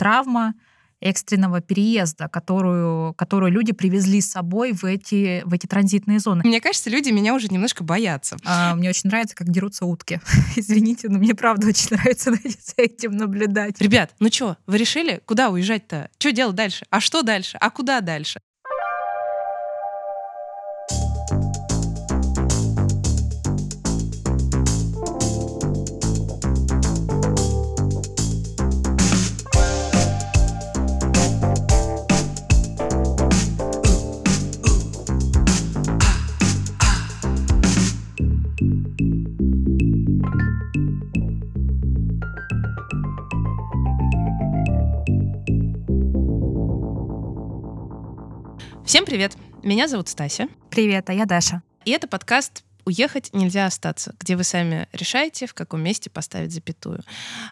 травма экстренного переезда, которую, которую люди привезли с собой в эти, в эти транзитные зоны. Мне кажется, люди меня уже немножко боятся. А, мне очень нравится, как дерутся утки. Извините, но мне правда очень нравится за этим наблюдать. Ребят, ну что, вы решили, куда уезжать-то? Что делать дальше? А что дальше? А куда дальше? Всем привет! Меня зовут Стася. Привет, а я Даша. И это подкаст «Уехать нельзя остаться», где вы сами решаете, в каком месте поставить запятую.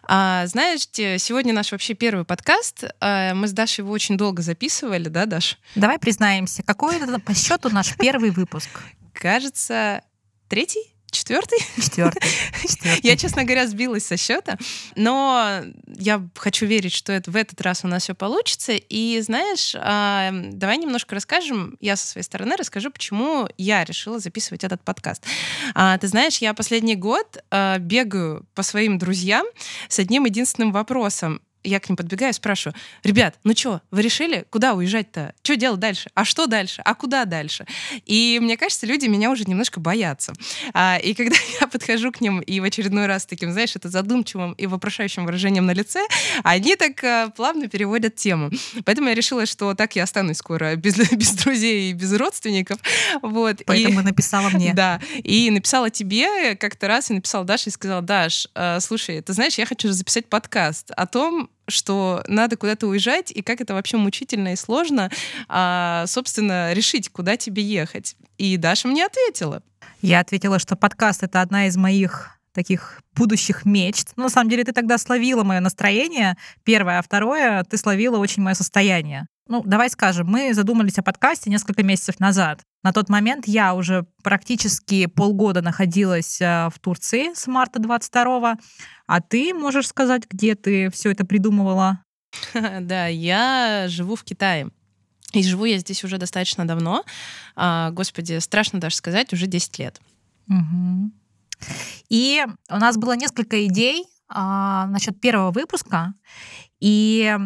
А, знаете, сегодня наш вообще первый подкаст. А, мы с Дашей его очень долго записывали, да, Даш? Давай признаемся, какой это по счету наш первый выпуск? Кажется, третий? Четвертый? Четвертый. Я, честно говоря, сбилась со счета, но я хочу верить, что это в этот раз у нас все получится. И знаешь, а, давай немножко расскажем. Я со своей стороны расскажу, почему я решила записывать этот подкаст. А, ты знаешь, я последний год а, бегаю по своим друзьям с одним единственным вопросом я к ним подбегаю и спрашиваю, ребят, ну что, вы решили, куда уезжать-то? Что делать дальше? А что дальше? А куда дальше? И мне кажется, люди меня уже немножко боятся. А, и когда я подхожу к ним и в очередной раз таким, знаешь, это задумчивым и вопрошающим выражением на лице, они так а, плавно переводят тему. Поэтому я решила, что так я останусь скоро без, без друзей и без родственников. Вот. Поэтому и, написала мне. Да. И написала тебе как-то раз, и написала Даше, и сказала, Даш, э, слушай, ты знаешь, я хочу записать подкаст о том, что надо куда-то уезжать, и как это вообще мучительно и сложно, а, собственно, решить, куда тебе ехать. И Даша мне ответила. Я ответила, что подкаст — это одна из моих таких будущих мечт. Но на самом деле ты тогда словила мое настроение, первое, а второе, ты словила очень мое состояние. Ну, давай скажем, мы задумались о подкасте несколько месяцев назад. На тот момент я уже практически полгода находилась э, в Турции с марта 22 а ты можешь сказать, где ты все это придумывала? Да, я живу в Китае. И живу я здесь уже достаточно давно. А, господи, страшно даже сказать, уже 10 лет. Угу. И у нас было несколько идей а, насчет первого выпуска. И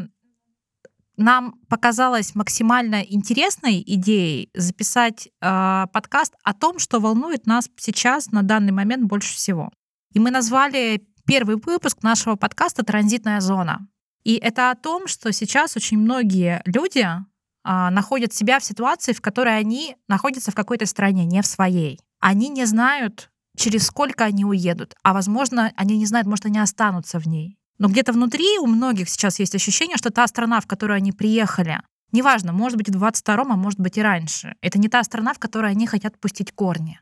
нам показалось максимально интересной идеей записать э, подкаст о том, что волнует нас сейчас на данный момент больше всего. И мы назвали первый выпуск нашего подкаста «Транзитная зона». И это о том, что сейчас очень многие люди э, находят себя в ситуации, в которой они находятся в какой-то стране, не в своей. Они не знают, через сколько они уедут, а возможно, они не знают, может, они останутся в ней. Но где-то внутри у многих сейчас есть ощущение, что та страна, в которую они приехали, неважно, может быть, в 22-м, а может быть и раньше, это не та страна, в которой они хотят пустить корни.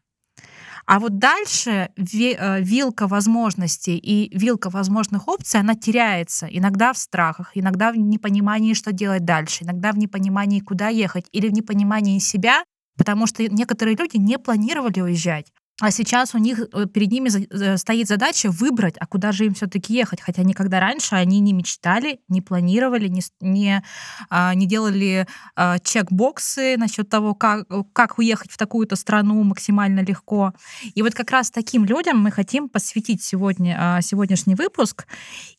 А вот дальше э, вилка возможностей и вилка возможных опций, она теряется. Иногда в страхах, иногда в непонимании, что делать дальше, иногда в непонимании, куда ехать, или в непонимании себя, потому что некоторые люди не планировали уезжать. А сейчас у них э, перед ними стоит задача выбрать, а куда же им все-таки ехать. Хотя никогда раньше они не мечтали, не планировали, не, не, а, не делали а, чекбоксы насчет того, как, как уехать в такую-то страну максимально легко. И вот как раз таким людям мы хотим посвятить сегодня, а, сегодняшний выпуск.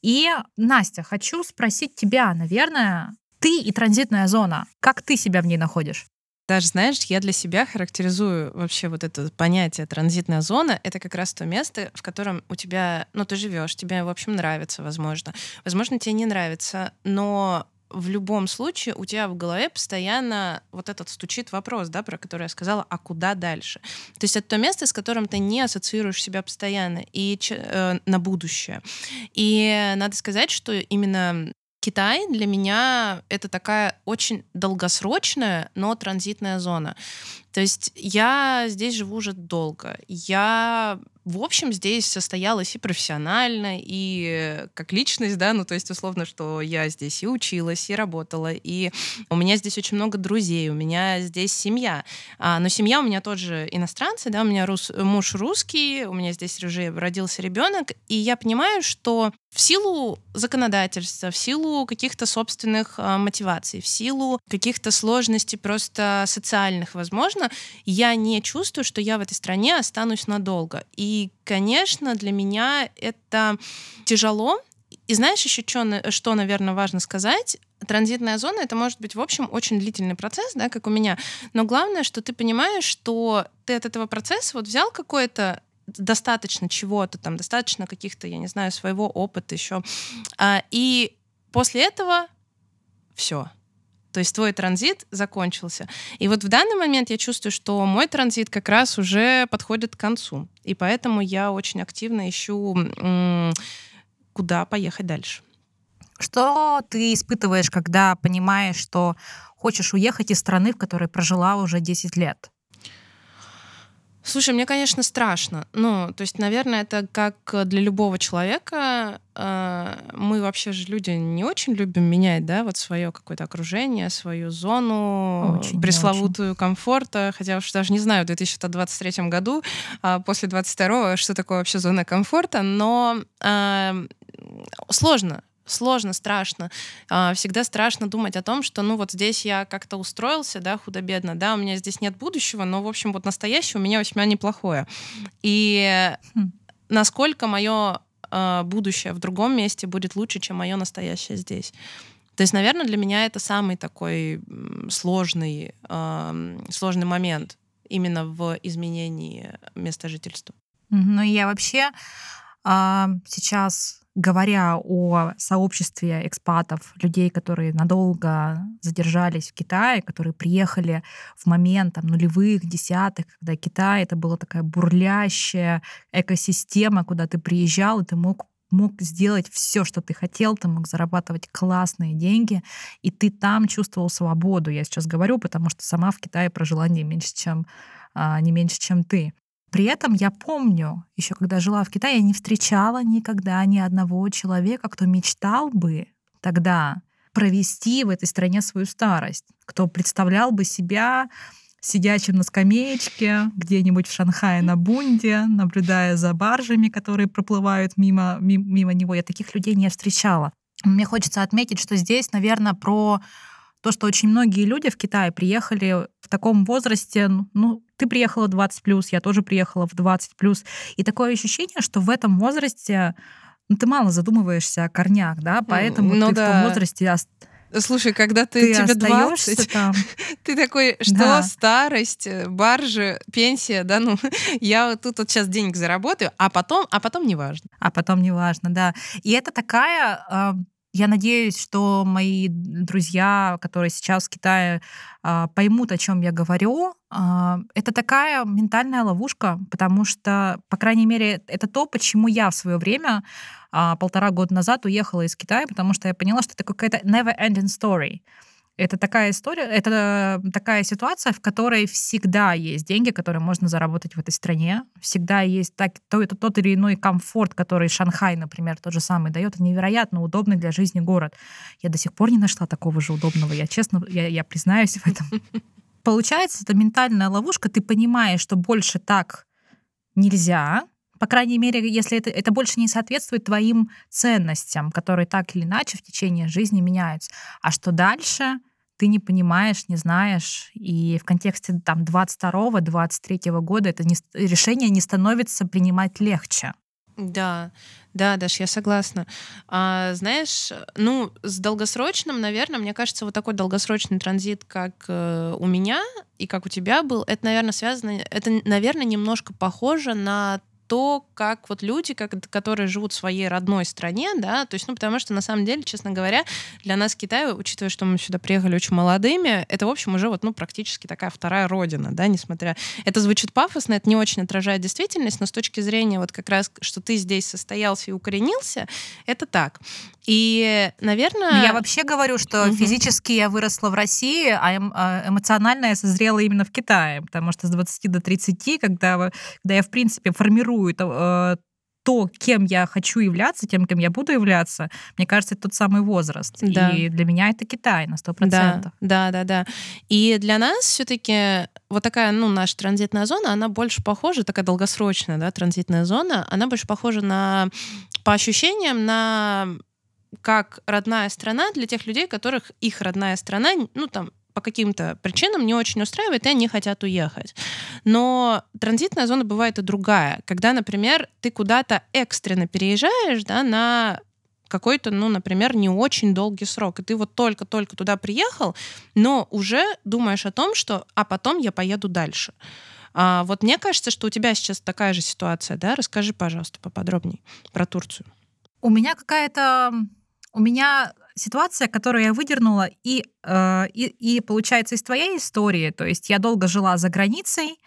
И, Настя, хочу спросить тебя, наверное, ты и транзитная зона, как ты себя в ней находишь? Даже, знаешь, я для себя характеризую вообще вот это понятие транзитная зона. Это как раз то место, в котором у тебя, ну, ты живешь, тебе, в общем, нравится, возможно. Возможно, тебе не нравится, но в любом случае у тебя в голове постоянно вот этот стучит вопрос, да, про который я сказала, а куда дальше? То есть это то место, с которым ты не ассоциируешь себя постоянно и э, на будущее. И надо сказать, что именно Китай для меня это такая очень долгосрочная, но транзитная зона. То есть я здесь живу уже долго. Я в общем, здесь состоялась и профессионально, и как личность, да, ну, то есть, условно, что я здесь и училась, и работала, и у меня здесь очень много друзей, у меня здесь семья. А, но семья у меня тоже иностранцы, да, у меня рус, муж русский, у меня здесь уже родился ребенок, и я понимаю, что в силу законодательства, в силу каких-то собственных э, мотиваций, в силу каких-то сложностей просто социальных, возможно, я не чувствую, что я в этой стране останусь надолго. И, конечно, для меня это тяжело. И знаешь еще, что, что наверное, важно сказать? Транзитная зона это может быть, в общем, очень длительный процесс, да, как у меня. Но главное, что ты понимаешь, что ты от этого процесса вот взял какое-то достаточно чего-то, там, достаточно каких-то, я не знаю, своего опыта еще. А, и после этого все. То есть твой транзит закончился. И вот в данный момент я чувствую, что мой транзит как раз уже подходит к концу. И поэтому я очень активно ищу, куда поехать дальше. Что ты испытываешь, когда понимаешь, что хочешь уехать из страны, в которой прожила уже 10 лет? Слушай, мне, конечно, страшно. Ну, то есть, наверное, это как для любого человека. Э, мы вообще же люди не очень любим менять, да, вот свое какое-то окружение, свою зону, очень, пресловутую очень. комфорта. Хотя уж даже не знаю, в 2023 году, э, после 22 что такое вообще зона комфорта, но э, сложно сложно, страшно. А, всегда страшно думать о том, что, ну, вот здесь я как-то устроился, да, худо-бедно, да, у меня здесь нет будущего, но, в общем, вот настоящее у меня весьма неплохое. И хм. насколько мое а, будущее в другом месте будет лучше, чем мое настоящее здесь. То есть, наверное, для меня это самый такой сложный, сложный момент именно в изменении места жительства. Ну, я вообще а, сейчас говоря о сообществе экспатов, людей, которые надолго задержались в Китае, которые приехали в момент там, нулевых, десятых, когда Китай это была такая бурлящая экосистема, куда ты приезжал, и ты мог мог сделать все, что ты хотел, ты мог зарабатывать классные деньги, и ты там чувствовал свободу. Я сейчас говорю, потому что сама в Китае прожила не меньше, чем, а, не меньше, чем ты. При этом я помню, еще когда жила в Китае, я не встречала никогда ни одного человека, кто мечтал бы тогда провести в этой стране свою старость, кто представлял бы себя сидячим на скамеечке где-нибудь в Шанхае на бунде, наблюдая за баржами, которые проплывают мимо, мимо него. Я таких людей не встречала. Мне хочется отметить, что здесь, наверное, про то, что очень многие люди в Китае приехали в таком возрасте, ну, ты приехала в 20 плюс, я тоже приехала в 20 плюс. И такое ощущение, что в этом возрасте ну, ты мало задумываешься о корнях, да, поэтому ну, ты да. в том возрасте Слушай, когда ты, ты тебе 20, там. ты такой, что да. старость, э, баржи, пенсия, да, ну, я тут вот сейчас денег заработаю, а потом, а потом не важно. А потом не важно, да. И это такая я надеюсь, что мои друзья, которые сейчас в Китае, а, поймут, о чем я говорю. А, это такая ментальная ловушка, потому что, по крайней мере, это то, почему я в свое время а, полтора года назад уехала из Китая, потому что я поняла, что это какая-то never-ending story. Это такая история, это такая ситуация, в которой всегда есть деньги, которые можно заработать в этой стране. Всегда есть так, то, это тот или иной комфорт, который Шанхай, например, тот же самый дает. Это невероятно удобный для жизни город. Я до сих пор не нашла такого же удобного. Я честно, я, я признаюсь в этом. Получается, это ментальная ловушка. Ты понимаешь, что больше так нельзя, по крайней мере, если это, это больше не соответствует твоим ценностям, которые так или иначе в течение жизни меняются. А что дальше, ты не понимаешь, не знаешь. И в контексте там 22-23 года это не, решение не становится принимать легче. Да, да, Даш, я согласна. А, знаешь, ну, с долгосрочным, наверное, мне кажется, вот такой долгосрочный транзит, как э, у меня и как у тебя был, это, наверное, связано, это, наверное, немножко похоже на то, как вот люди, как, которые живут в своей родной стране, да, то есть, ну, потому что, на самом деле, честно говоря, для нас Китай, учитывая, что мы сюда приехали очень молодыми, это, в общем, уже вот, ну, практически такая вторая родина, да, несмотря... Это звучит пафосно, это не очень отражает действительность, но с точки зрения вот как раз, что ты здесь состоялся и укоренился, это так. И, наверное... Я вообще говорю, что угу. физически я выросла в России, а, эм, а эмоционально я созрела именно в Китае, потому что с 20 до 30, когда, когда я, в принципе, формирую то, э, то, кем я хочу являться, тем, кем я буду являться, мне кажется, это тот самый возраст. Да. И для меня это Китай на 100%. Да, да, да. да. И для нас все таки вот такая, ну, наша транзитная зона, она больше похожа, такая долгосрочная, да, транзитная зона, она больше похожа на, по ощущениям, на как родная страна для тех людей, которых их родная страна, ну, там, по каким-то причинам не очень устраивает, и они хотят уехать. Но транзитная зона бывает и другая. Когда, например, ты куда-то экстренно переезжаешь да, на какой-то, ну, например, не очень долгий срок. И ты вот только-только туда приехал, но уже думаешь о том, что а потом я поеду дальше. А, вот мне кажется, что у тебя сейчас такая же ситуация, да? Расскажи, пожалуйста, поподробнее про Турцию. У меня какая-то... У меня ситуация, которую я выдернула и, э, и, и получается из твоей истории. То есть я долго жила за границей,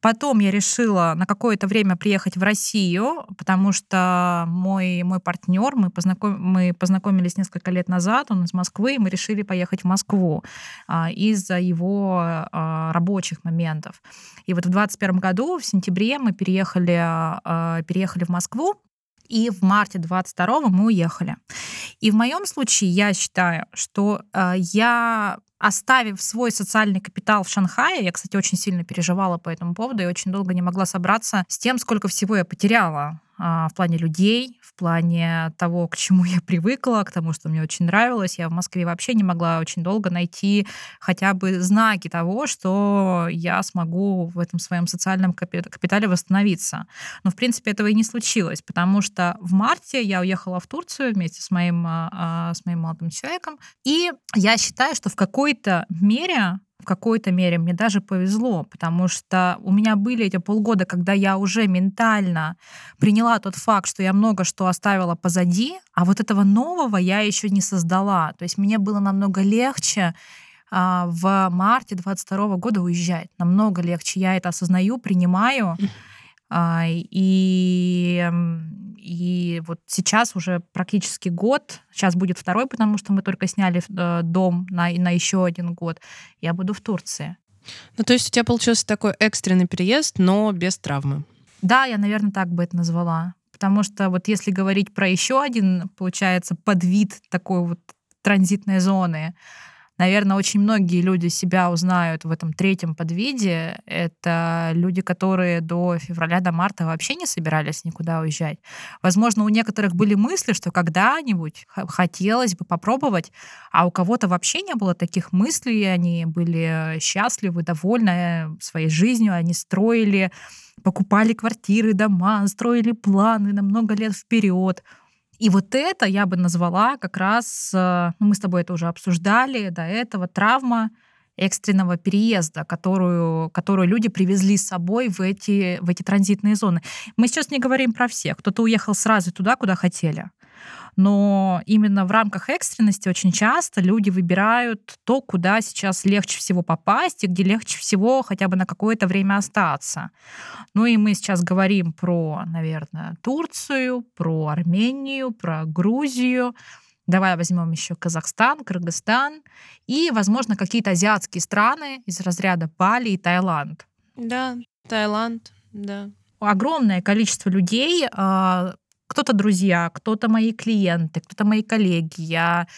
потом я решила на какое-то время приехать в Россию, потому что мой, мой партнер, мы, познаком, мы познакомились несколько лет назад, он из Москвы, и мы решили поехать в Москву э, из-за его э, рабочих моментов. И вот в 2021 году, в сентябре, мы переехали, э, переехали в Москву, и в марте 22 мы уехали. И в моем случае я считаю, что э, я оставив свой социальный капитал в Шанхае, я, кстати, очень сильно переживала по этому поводу и очень долго не могла собраться с тем, сколько всего я потеряла в плане людей, в плане того, к чему я привыкла, к тому, что мне очень нравилось. Я в Москве вообще не могла очень долго найти хотя бы знаки того, что я смогу в этом своем социальном капитале восстановиться. Но, в принципе, этого и не случилось, потому что в марте я уехала в Турцию вместе с моим, а, а, с моим молодым человеком, и я считаю, что в какой-то мере в какой-то мере мне даже повезло, потому что у меня были эти полгода, когда я уже ментально приняла тот факт, что я много что оставила позади, а вот этого нового я еще не создала. То есть мне было намного легче а, в марте 22 года уезжать. Намного легче. Я это осознаю, принимаю. А, и, и вот сейчас уже практически год, сейчас будет второй, потому что мы только сняли э, дом на, на еще один год, я буду в Турции. Ну, то есть у тебя получился такой экстренный переезд, но без травмы. Да, я, наверное, так бы это назвала. Потому что вот если говорить про еще один, получается, подвид такой вот транзитной зоны, наверное, очень многие люди себя узнают в этом третьем подвиде. Это люди, которые до февраля, до марта вообще не собирались никуда уезжать. Возможно, у некоторых были мысли, что когда-нибудь хотелось бы попробовать, а у кого-то вообще не было таких мыслей, они были счастливы, довольны своей жизнью, они строили, покупали квартиры, дома, строили планы на много лет вперед. И вот это я бы назвала как раз, э, ну, мы с тобой это уже обсуждали до этого, травма экстренного переезда, которую, которую люди привезли с собой в эти, в эти транзитные зоны. Мы сейчас не говорим про всех. Кто-то уехал сразу туда, куда хотели но именно в рамках экстренности очень часто люди выбирают то, куда сейчас легче всего попасть и где легче всего хотя бы на какое-то время остаться. Ну и мы сейчас говорим про, наверное, Турцию, про Армению, про Грузию. Давай возьмем еще Казахстан, Кыргызстан и, возможно, какие-то азиатские страны из разряда Бали и Таиланд. Да, Таиланд, да. Огромное количество людей а, кто-то друзья, кто-то мои клиенты, кто-то мои коллеги. Я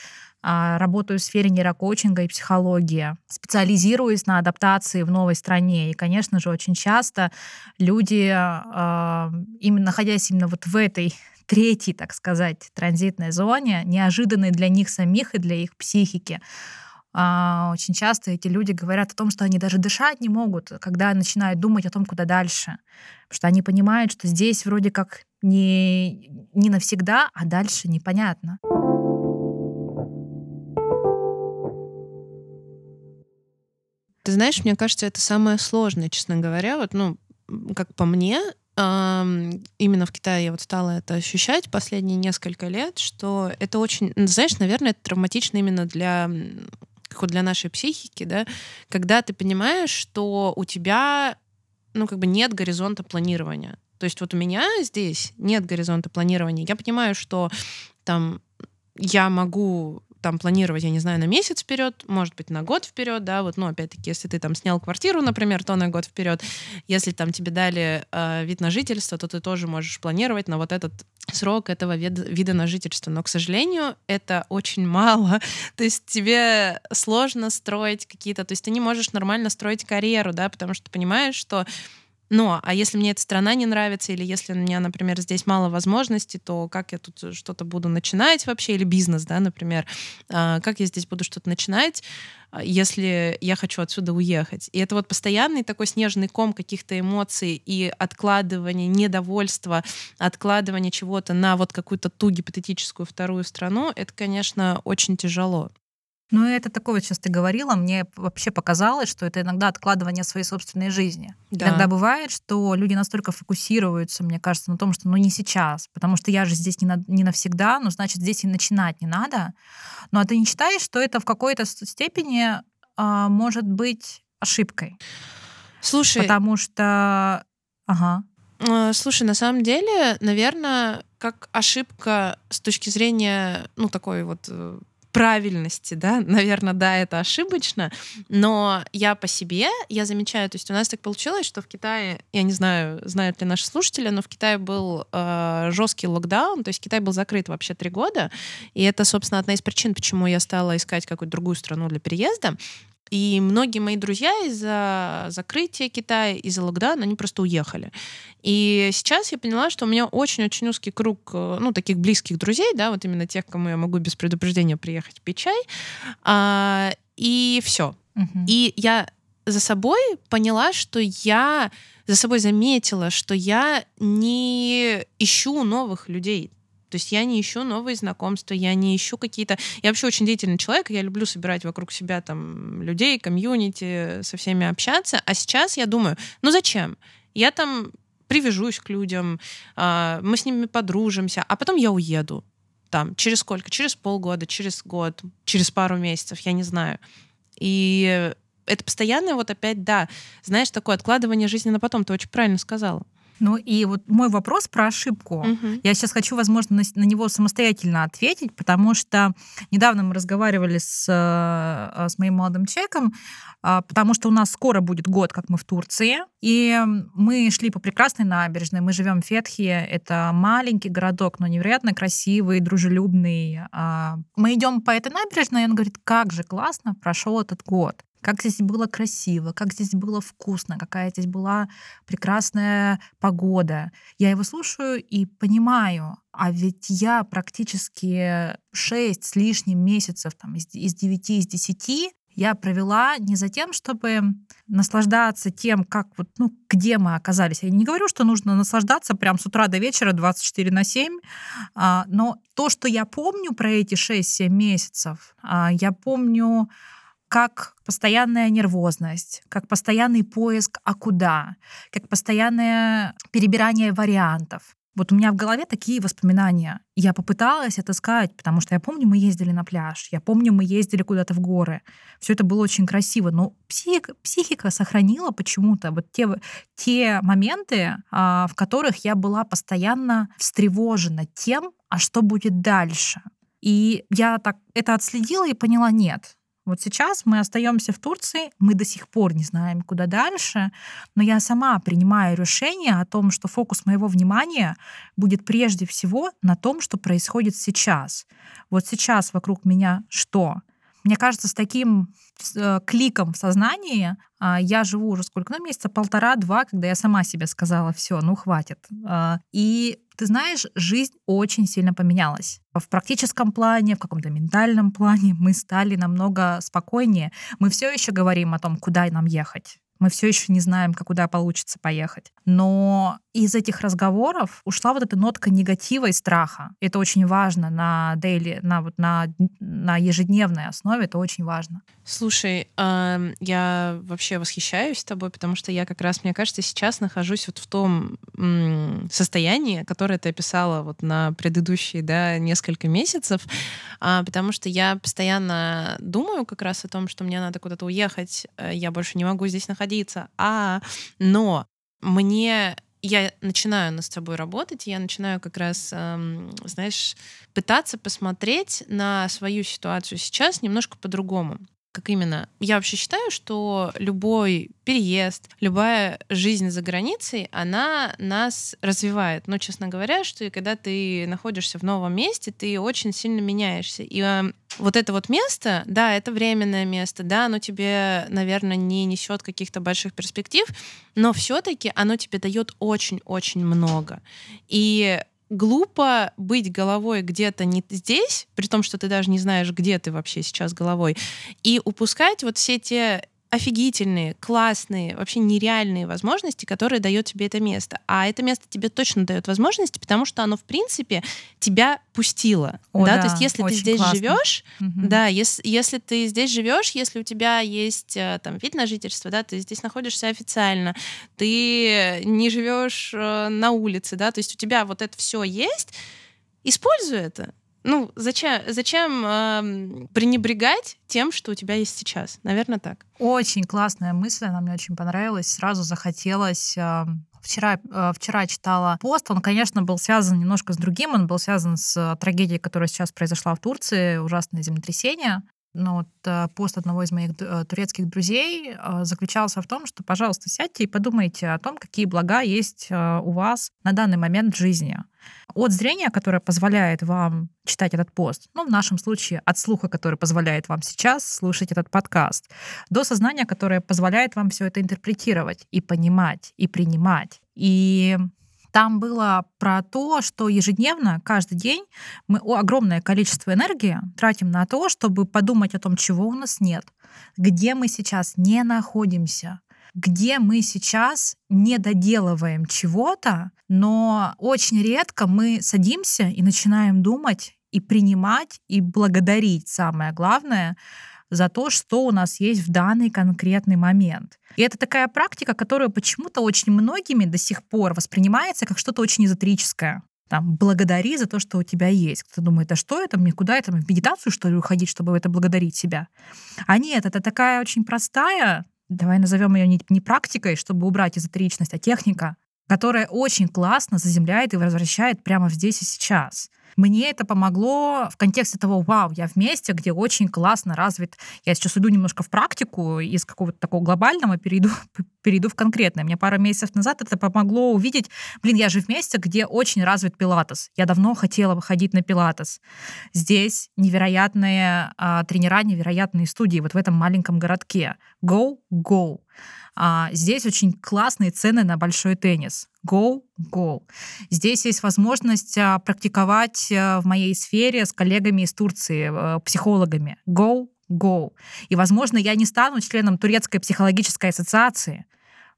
а, работаю в сфере нейрокоучинга и психологии, специализируюсь на адаптации в новой стране. И, конечно же, очень часто люди, а, именно находясь именно вот в этой третьей, так сказать, транзитной зоне, неожиданной для них самих и для их психики, а, очень часто эти люди говорят о том, что они даже дышать не могут, когда начинают думать о том, куда дальше. Потому что они понимают, что здесь вроде как не, не навсегда, а дальше непонятно. Ты знаешь, мне кажется, это самое сложное, честно говоря. Вот, ну, как по мне, именно в Китае я вот стала это ощущать последние несколько лет, что это очень, знаешь, наверное, это травматично именно для как вот для нашей психики, да, когда ты понимаешь, что у тебя, ну, как бы нет горизонта планирования. То есть вот у меня здесь нет горизонта планирования. Я понимаю, что там я могу там планировать, я не знаю, на месяц вперед, может быть, на год вперед, да, вот, ну, опять-таки, если ты там снял квартиру, например, то на год вперед. Если там тебе дали э, вид на жительство, то ты тоже можешь планировать на вот этот срок этого вида, на жительство. Но, к сожалению, это очень мало. То есть тебе сложно строить какие-то... То есть ты не можешь нормально строить карьеру, да, потому что ты понимаешь, что но, а если мне эта страна не нравится, или если у меня, например, здесь мало возможностей, то как я тут что-то буду начинать вообще, или бизнес, да, например, а, как я здесь буду что-то начинать, а, если я хочу отсюда уехать. И это вот постоянный такой снежный ком каких-то эмоций и откладывание, недовольство, откладывание чего-то на вот какую-то ту гипотетическую вторую страну, это, конечно, очень тяжело. Ну, это такое, вот сейчас ты говорила, мне вообще показалось, что это иногда откладывание своей собственной жизни. Да. Иногда бывает, что люди настолько фокусируются, мне кажется, на том, что ну не сейчас, потому что я же здесь не, на, не навсегда, ну, значит, здесь и начинать не надо. Ну, а ты не считаешь, что это в какой-то степени а, может быть ошибкой? Слушай... Потому что... Ага. А, слушай, на самом деле, наверное, как ошибка с точки зрения, ну, такой вот э, правильности, да, наверное, да, это ошибочно, но я по себе, я замечаю, то есть у нас так получилось, что в Китае, я не знаю, знают ли наши слушатели, но в Китае был э, жесткий локдаун, то есть Китай был закрыт вообще три года, и это, собственно, одна из причин, почему я стала искать какую-то другую страну для переезда, и многие мои друзья из-за закрытия Китая, из-за локдауна, они просто уехали. И сейчас я поняла, что у меня очень-очень узкий круг, э, ну, таких близких друзей, да, вот именно тех, кому я могу без предупреждения приехать пить чай. А, и все. Угу. И я за собой поняла, что я за собой заметила, что я не ищу новых людей. То есть я не ищу новые знакомства, я не ищу какие-то... Я вообще очень деятельный человек, я люблю собирать вокруг себя там людей, комьюнити, со всеми общаться. А сейчас я думаю, ну зачем? Я там привяжусь к людям, а, мы с ними подружимся, а потом я уеду. Там, через сколько? Через полгода, через год, через пару месяцев, я не знаю. И это постоянное вот опять, да, знаешь, такое откладывание жизни на потом, ты очень правильно сказала. Ну и вот мой вопрос про ошибку. Угу. Я сейчас хочу, возможно, на, на него самостоятельно ответить, потому что недавно мы разговаривали с, э, с моим молодым человеком, а, потому что у нас скоро будет год, как мы в Турции, и мы шли по прекрасной набережной. Мы живем в Фетхе, это маленький городок, но невероятно красивый, дружелюбный. А, мы идем по этой набережной, и он говорит, как же классно прошел этот год как здесь было красиво, как здесь было вкусно, какая здесь была прекрасная погода. Я его слушаю и понимаю, а ведь я практически 6 с лишним месяцев там, из, 9, из 10 я провела не за тем, чтобы наслаждаться тем, как вот, ну, где мы оказались. Я не говорю, что нужно наслаждаться прям с утра до вечера 24 на 7, а, но то, что я помню про эти 6-7 месяцев, а, я помню как постоянная нервозность, как постоянный поиск «а куда?», как постоянное перебирание вариантов. Вот у меня в голове такие воспоминания. Я попыталась отыскать, потому что я помню, мы ездили на пляж, я помню, мы ездили куда-то в горы. Все это было очень красиво, но психика, психика сохранила почему-то вот те, те моменты, а, в которых я была постоянно встревожена тем, а что будет дальше. И я так это отследила и поняла, нет, вот сейчас мы остаемся в Турции, мы до сих пор не знаем, куда дальше, но я сама принимаю решение о том, что фокус моего внимания будет прежде всего на том, что происходит сейчас. Вот сейчас вокруг меня что? Мне кажется, с таким э, кликом в сознании а, я живу уже сколько? Ну, месяца полтора-два, когда я сама себе сказала, все, ну, хватит. А, и ты знаешь, жизнь очень сильно поменялась. В практическом плане, в каком-то ментальном плане мы стали намного спокойнее. Мы все еще говорим о том, куда нам ехать. Мы все еще не знаем, куда получится поехать. Но из этих разговоров ушла вот эта нотка негатива и страха. Это очень важно на дейли, на, вот на, на ежедневной основе, это очень важно. Слушай, э, я вообще восхищаюсь тобой, потому что я как раз, мне кажется, сейчас нахожусь вот в том состоянии, которое ты описала вот на предыдущие да, несколько месяцев, э, потому что я постоянно думаю как раз о том, что мне надо куда-то уехать, э, я больше не могу здесь находиться, а, но мне я начинаю над собой работать, я начинаю как раз, эм, знаешь, пытаться посмотреть на свою ситуацию сейчас немножко по-другому. Как именно? Я вообще считаю, что любой переезд, любая жизнь за границей, она нас развивает. Но, честно говоря, что и когда ты находишься в новом месте, ты очень сильно меняешься. И э, вот это вот место, да, это временное место, да, оно тебе, наверное, не несет каких-то больших перспектив, но все-таки оно тебе дает очень-очень много. И глупо быть головой где-то не здесь, при том, что ты даже не знаешь, где ты вообще сейчас головой, и упускать вот все те офигительные, классные, вообще нереальные возможности, которые дает тебе это место. А это место тебе точно дает возможности, потому что оно, в принципе, тебя пустило. О, да? да? То есть, если ты здесь классно. живешь, угу. да, если, если ты здесь живешь, если у тебя есть э, там вид на жительство, да, ты здесь находишься официально, ты не живешь э, на улице, да, то есть у тебя вот это все есть, используй это. Ну, зачем, зачем э, пренебрегать тем, что у тебя есть сейчас? Наверное, так. Очень классная мысль, она мне очень понравилась. Сразу захотелось... Э, вчера, э, вчера читала пост, он, конечно, был связан немножко с другим, он был связан с трагедией, которая сейчас произошла в Турции, ужасное землетрясение. Но вот э, пост одного из моих э, турецких друзей э, заключался в том, что, пожалуйста, сядьте и подумайте о том, какие блага есть у вас на данный момент в жизни. От зрения, которое позволяет вам читать этот пост, ну, в нашем случае от слуха, который позволяет вам сейчас слушать этот подкаст, до сознания, которое позволяет вам все это интерпретировать и понимать, и принимать. И там было про то, что ежедневно, каждый день мы огромное количество энергии тратим на то, чтобы подумать о том, чего у нас нет, где мы сейчас не находимся, где мы сейчас не доделываем чего-то, но очень редко мы садимся и начинаем думать и принимать и благодарить, самое главное, за то, что у нас есть в данный конкретный момент. И это такая практика, которая почему-то очень многими до сих пор воспринимается как что-то очень эзотерическое. Там, благодари за то, что у тебя есть. Кто-то думает, а что это, мне куда это, в медитацию, что ли, уходить, чтобы это благодарить себя? А нет, это такая очень простая, давай назовем ее не, практикой, чтобы убрать эзотеричность, а техника, которая очень классно заземляет и возвращает прямо здесь и сейчас. Мне это помогло в контексте того, вау, я в месте, где очень классно развит. Я сейчас иду немножко в практику, из какого-то такого глобального перейду, перейду в конкретное. Мне пару месяцев назад это помогло увидеть, блин, я же в месте, где очень развит пилатес. Я давно хотела выходить на пилатес. Здесь невероятные а, тренера, невероятные студии вот в этом маленьком городке. Go, go. А, здесь очень классные цены на большой теннис. Go, go. Здесь есть возможность а, практиковать а, в моей сфере с коллегами из Турции, а, психологами. Go, go. И, возможно, я не стану членом Турецкой психологической ассоциации,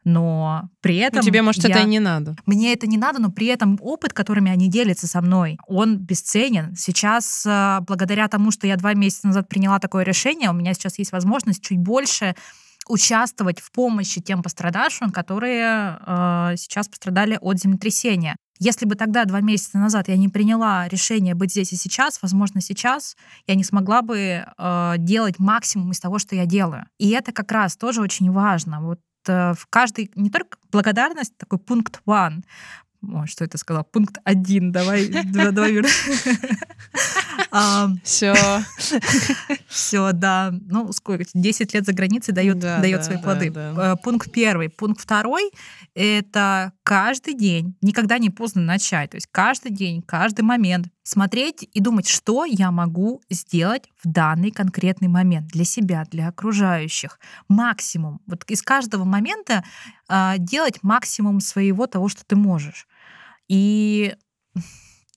но при этом... Ну, тебе, может, я... это и не надо. Мне это не надо, но при этом опыт, которыми они делятся со мной, он бесценен. Сейчас, благодаря тому, что я два месяца назад приняла такое решение, у меня сейчас есть возможность чуть больше участвовать в помощи тем пострадавшим, которые э, сейчас пострадали от землетрясения. Если бы тогда, два месяца назад, я не приняла решение быть здесь и сейчас, возможно, сейчас я не смогла бы э, делать максимум из того, что я делаю. И это как раз тоже очень важно. Вот э, в каждой, не только благодарность, такой пункт one, Ой, что это сказала? Пункт один. Давай, давай. Все. Все, да. Ну, сколько? 10 лет за границей дает, да, дает да, свои плоды. Э, пункт первый. Пункт второй — это каждый день, никогда не поздно начать. То есть каждый день, каждый момент смотреть и думать, что я могу сделать в данный конкретный момент для себя, для окружающих. Максимум. Вот из каждого момента э, делать максимум своего того, что ты можешь. И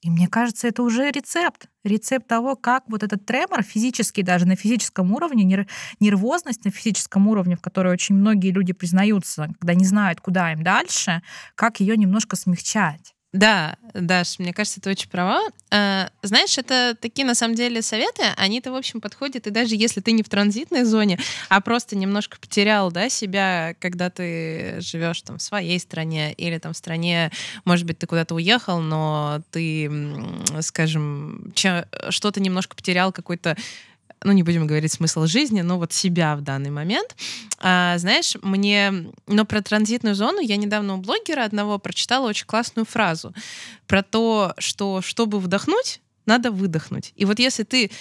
и мне кажется, это уже рецепт. Рецепт того, как вот этот тремор физический, даже на физическом уровне, нервозность на физическом уровне, в которой очень многие люди признаются, когда не знают, куда им дальше, как ее немножко смягчать. Да, Даш, мне кажется, ты очень права. А, знаешь, это такие, на самом деле, советы, они-то, в общем, подходят, и даже если ты не в транзитной зоне, а просто немножко потерял, да, себя, когда ты живешь там в своей стране или там в стране, может быть, ты куда-то уехал, но ты, скажем, что-то немножко потерял, какой-то ну, не будем говорить смысл жизни, но вот себя в данный момент. А, знаешь, мне... Но про транзитную зону я недавно у блогера одного прочитала очень классную фразу про то, что чтобы вдохнуть, надо выдохнуть. И вот если ты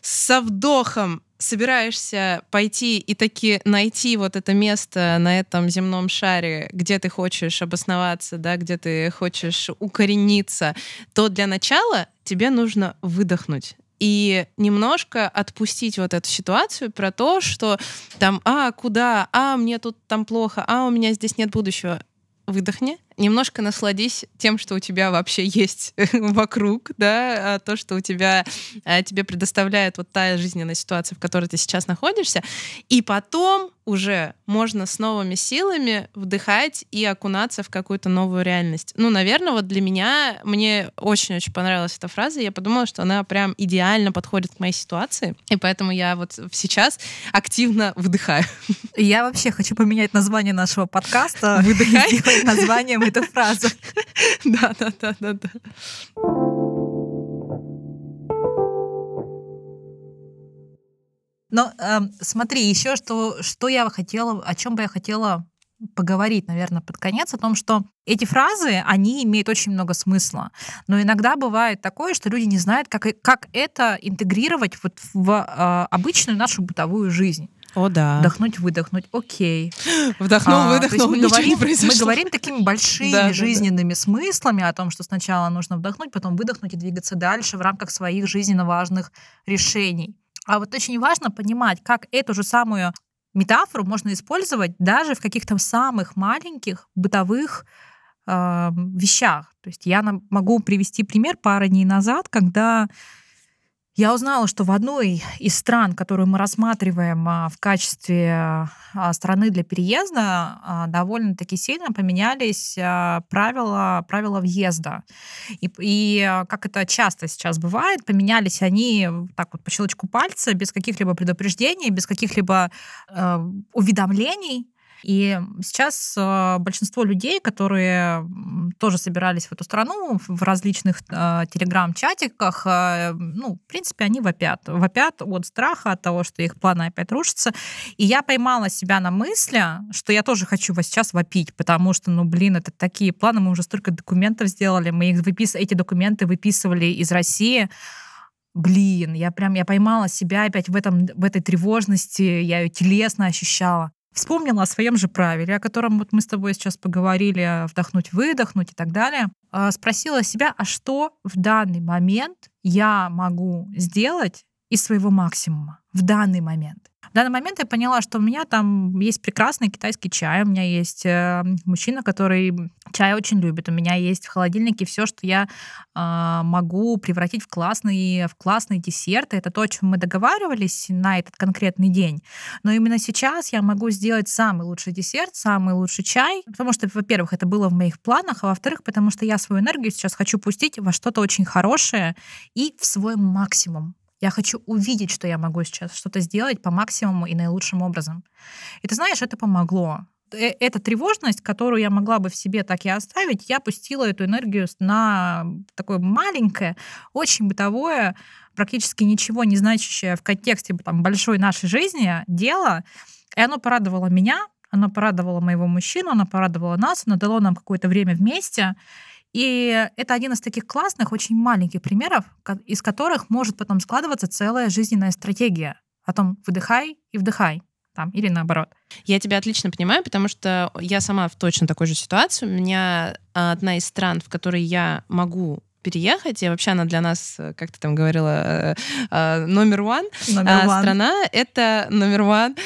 со вдохом собираешься пойти и таки найти вот это место на этом земном шаре, где ты хочешь обосноваться, да, где ты хочешь укорениться, то для начала тебе нужно выдохнуть и немножко отпустить вот эту ситуацию про то, что там, а, куда, а, мне тут там плохо, а, у меня здесь нет будущего. Выдохни, немножко насладись тем, что у тебя вообще есть вокруг, да, а то, что у тебя а, тебе предоставляет вот та жизненная ситуация, в которой ты сейчас находишься, и потом уже можно с новыми силами вдыхать и окунаться в какую-то новую реальность. Ну, наверное, вот для меня, мне очень-очень понравилась эта фраза, я подумала, что она прям идеально подходит к моей ситуации, и поэтому я вот сейчас активно вдыхаю. Я вообще хочу поменять название нашего подкаста. Выдыхай. названием эту фразу. Да, да, да, да, да. Но э, смотри, еще что, что я хотела, о чем бы я хотела поговорить, наверное, под конец, о том, что эти фразы, они имеют очень много смысла. Но иногда бывает такое, что люди не знают, как, как это интегрировать вот в э, обычную нашу бытовую жизнь. О, да. Вдохнуть, выдохнуть. Окей. Вдохнул, а, выдохнул, мы говорим, не. Мы говорим такими большими да, жизненными да, да. смыслами о том, что сначала нужно вдохнуть, потом выдохнуть и двигаться дальше в рамках своих жизненно важных решений. А вот очень важно понимать, как эту же самую метафору можно использовать даже в каких-то самых маленьких бытовых э, вещах. То есть я могу привести пример пару дней назад, когда я узнала, что в одной из стран, которую мы рассматриваем а, в качестве а, страны для переезда, а, довольно-таки сильно поменялись правила, правила въезда. И, и как это часто сейчас бывает, поменялись они так вот по щелчку пальца, без каких-либо предупреждений, без каких-либо э, уведомлений. И сейчас э, большинство людей, которые тоже собирались в эту страну в различных э, телеграм-чатиках, э, ну, в принципе, они вопят. Вопят от страха, от того, что их планы опять рушатся. И я поймала себя на мысли, что я тоже хочу вас сейчас вопить, потому что, ну, блин, это такие планы, мы уже столько документов сделали, мы их выпис... эти документы выписывали из России, блин, я прям, я поймала себя опять в, этом, в этой тревожности, я ее телесно ощущала вспомнила о своем же правиле, о котором вот мы с тобой сейчас поговорили, вдохнуть, выдохнуть и так далее. А, спросила себя, а что в данный момент я могу сделать из своего максимума в данный момент. В данный момент я поняла, что у меня там есть прекрасный китайский чай, у меня есть э, мужчина, который чай очень любит, у меня есть в холодильнике все, что я э, могу превратить в классный, в классный десерт. Это то, о чем мы договаривались на этот конкретный день. Но именно сейчас я могу сделать самый лучший десерт, самый лучший чай, потому что, во-первых, это было в моих планах, а во-вторых, потому что я свою энергию сейчас хочу пустить во что-то очень хорошее и в свой максимум. Я хочу увидеть, что я могу сейчас что-то сделать по максимуму и наилучшим образом. И ты знаешь, это помогло. Э, эта тревожность, которую я могла бы в себе так и оставить, я пустила эту энергию на такое маленькое, очень бытовое, практически ничего не значащее в контексте там, большой нашей жизни дело. И оно порадовало меня, оно порадовало моего мужчину, оно порадовало нас, оно дало нам какое-то время вместе. И это один из таких классных, очень маленьких примеров, из которых может потом складываться целая жизненная стратегия о том, выдыхай и вдыхай. Там, или наоборот. Я тебя отлично понимаю, потому что я сама в точно такой же ситуации. У меня одна из стран, в которой я могу переехать, и вообще она для нас, как ты там говорила, номер one страна, это номер one,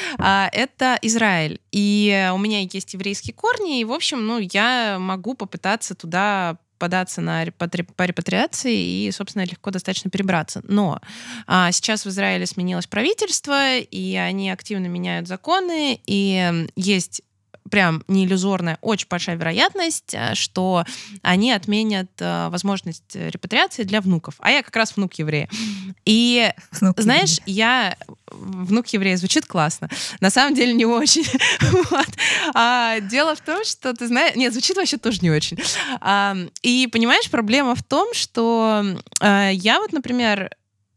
это Израиль. И у меня есть еврейские корни, и, в общем, ну, я могу попытаться туда податься на репатри... по репатриации и, собственно, легко достаточно перебраться. Но а, сейчас в Израиле сменилось правительство, и они активно меняют законы, и есть прям не иллюзорная, очень большая вероятность, э, что они отменят э, возможность репатриации для внуков. А я как раз внук еврея. И внук знаешь, я внук еврея звучит классно. На самом деле не очень. вот. а, дело в том, что ты знаешь... Нет, звучит вообще тоже не очень. А, и понимаешь, проблема в том, что а, я вот, например,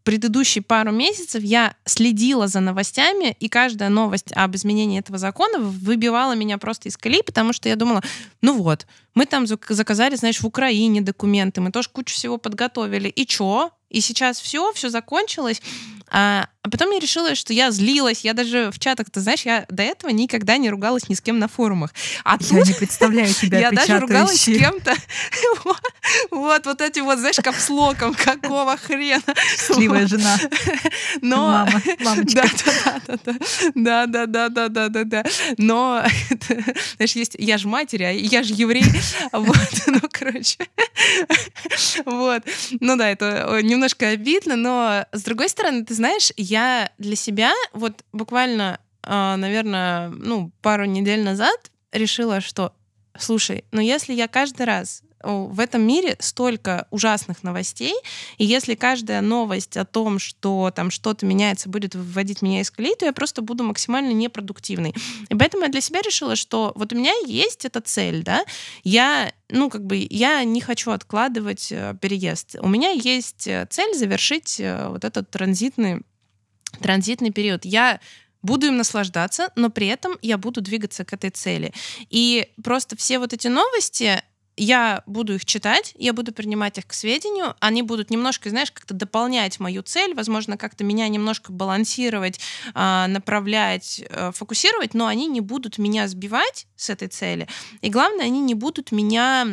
предыдущие пару месяцев я следила за новостями, и каждая новость об изменении этого закона выбивала меня просто из колеи, потому что я думала, ну вот, мы там заказали, знаешь, в Украине документы, мы тоже кучу всего подготовили. И чё? И сейчас все, все закончилось. А, а потом я решила, что я злилась. Я даже в чатах, ты знаешь, я до этого никогда не ругалась ни с кем на форумах. А я тут не представляю тебя Я даже ругалась с кем-то. Вот, вот эти вот, знаешь, капслоком, какого хрена. Счастливая жена. Но... Мама, мамочка. Да, да, да, да, да, да, да. Но, знаешь, есть, я же матери, а я же еврей. Вот, ну, короче. Вот. Ну да, это немножко обидно, но с другой стороны, ты знаешь, я для себя вот буквально, а, наверное, ну, пару недель назад решила, что, слушай, ну если я каждый раз в этом мире столько ужасных новостей, и если каждая новость о том, что там что-то меняется, будет выводить меня из колеи, то я просто буду максимально непродуктивной. И поэтому я для себя решила, что вот у меня есть эта цель, да, я, ну, как бы, я не хочу откладывать э, переезд. У меня есть э, цель завершить э, вот этот транзитный, транзитный период. Я буду им наслаждаться, но при этом я буду двигаться к этой цели. И просто все вот эти новости, я буду их читать, я буду принимать их к сведению, они будут немножко, знаешь, как-то дополнять мою цель, возможно, как-то меня немножко балансировать, а, направлять, э, фокусировать, но они не будут меня сбивать с этой цели. И главное, они не будут меня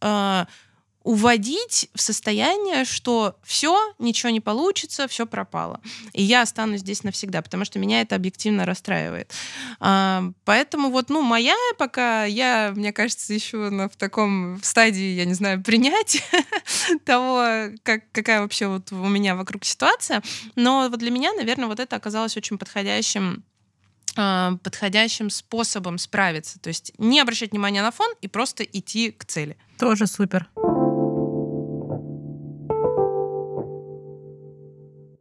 а, уводить в состояние, что все, ничего не получится, все пропало. И я останусь здесь навсегда, потому что меня это объективно расстраивает. А, поэтому вот, ну, моя пока, я, мне кажется, еще на, в таком в стадии, я не знаю, принять того, как, какая вообще вот у меня вокруг ситуация. Но вот для меня, наверное, вот это оказалось очень подходящим а, подходящим способом справиться. То есть не обращать внимания на фон и просто идти к цели. Тоже супер.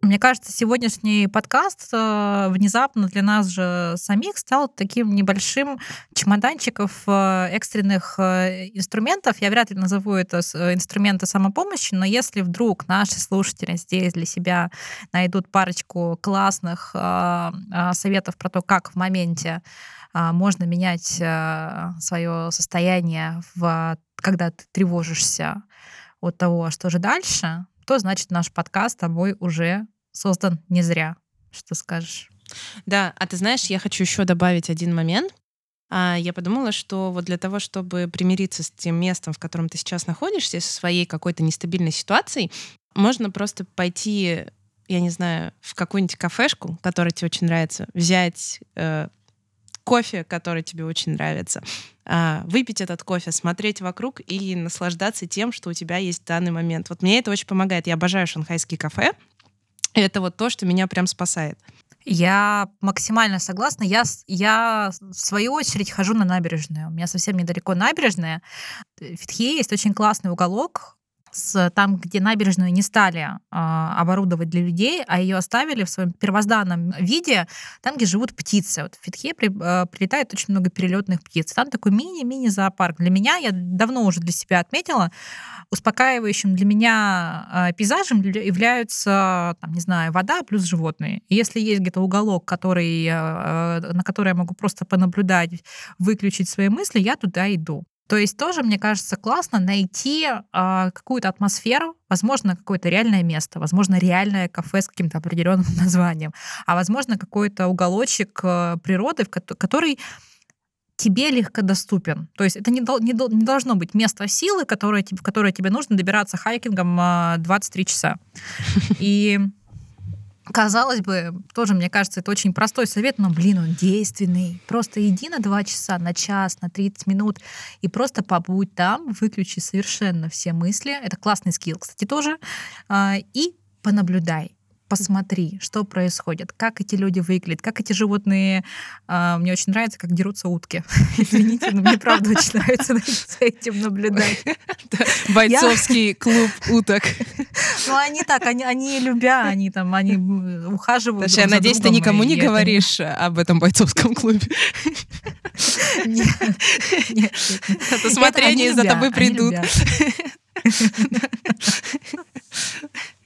Мне кажется, сегодняшний подкаст э, внезапно для нас же самих стал таким небольшим чемоданчиком э, экстренных э, инструментов. Я вряд ли назову это инструменты самопомощи, но если вдруг наши слушатели здесь для себя найдут парочку классных советов про то, как в моменте можно менять свое состояние, в, когда ты тревожишься от того, что же дальше, то значит наш подкаст с тобой уже создан не зря. Что скажешь? Да, а ты знаешь, я хочу еще добавить один момент. А, я подумала, что вот для того, чтобы примириться с тем местом, в котором ты сейчас находишься, со своей какой-то нестабильной ситуацией, можно просто пойти, я не знаю, в какую-нибудь кафешку, которая тебе очень нравится, взять э, кофе, который тебе очень нравится, э, выпить этот кофе, смотреть вокруг и наслаждаться тем, что у тебя есть в данный момент. Вот мне это очень помогает. Я обожаю шанхайские кафе, это вот то, что меня прям спасает. Я максимально согласна. Я, я, в свою очередь, хожу на набережную. У меня совсем недалеко набережная. В Фитхе есть очень классный уголок, с, там, где набережную не стали а, оборудовать для людей, а ее оставили в своем первозданном виде, там, где живут птицы. Вот в Фитхе при, а, прилетает очень много перелетных птиц. Там такой мини-мини зоопарк. Для меня, я давно уже для себя отметила, успокаивающим для меня а, пейзажем являются, там, не знаю, вода плюс животные. И если есть где-то уголок, который, а, на который я могу просто понаблюдать, выключить свои мысли, я туда иду. То есть тоже, мне кажется, классно найти э, какую-то атмосферу, возможно, какое-то реальное место, возможно, реальное кафе с каким-то определенным названием, а возможно, какой-то уголочек э, природы, в ко- который тебе легко доступен. То есть это не, не, не должно быть место силы, которое, в которое тебе нужно добираться хайкингом э, 23 часа. И Казалось бы, тоже, мне кажется, это очень простой совет, но, блин, он действенный. Просто иди на два часа, на час, на 30 минут и просто побудь там, выключи совершенно все мысли. Это классный скилл, кстати, тоже. А, и понаблюдай посмотри, что происходит, как эти люди выглядят, как эти животные... А, мне очень нравится, как дерутся утки. Извините, но мне правда очень нравится за этим наблюдать. Бойцовский клуб уток. Ну, они так, они, они любя, они там, они ухаживают я надеюсь, ты никому не говоришь об этом бойцовском клубе. Нет, нет, Это смотрение за тобой придут.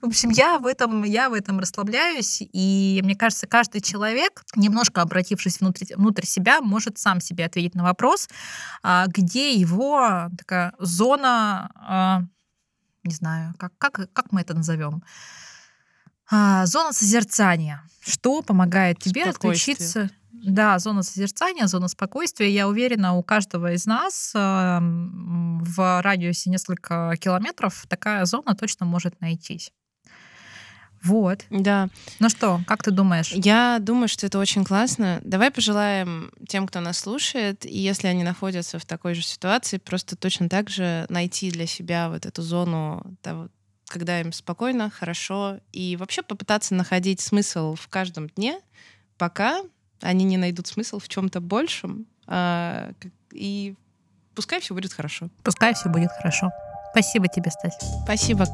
В общем, я в этом, я в этом расслабляюсь, и мне кажется, каждый человек, немножко обратившись внутрь, внутрь себя, может сам себе ответить на вопрос, а, где его такая зона, а, не знаю, как, как, как мы это назовем, а, зона созерцания. Что помогает тебе отключиться? Да, зона созерцания, зона спокойствия. Я уверена, у каждого из нас э, в радиусе несколько километров такая зона точно может найтись. Вот. Да. Ну что, как ты думаешь? Я думаю, что это очень классно. Давай пожелаем тем, кто нас слушает, и если они находятся в такой же ситуации, просто точно так же найти для себя вот эту зону того, когда им спокойно, хорошо, и вообще попытаться находить смысл в каждом дне, пока они не найдут смысл в чем-то большем, а, и пускай все будет хорошо. Пускай все будет хорошо. Спасибо тебе, Стась. Спасибо.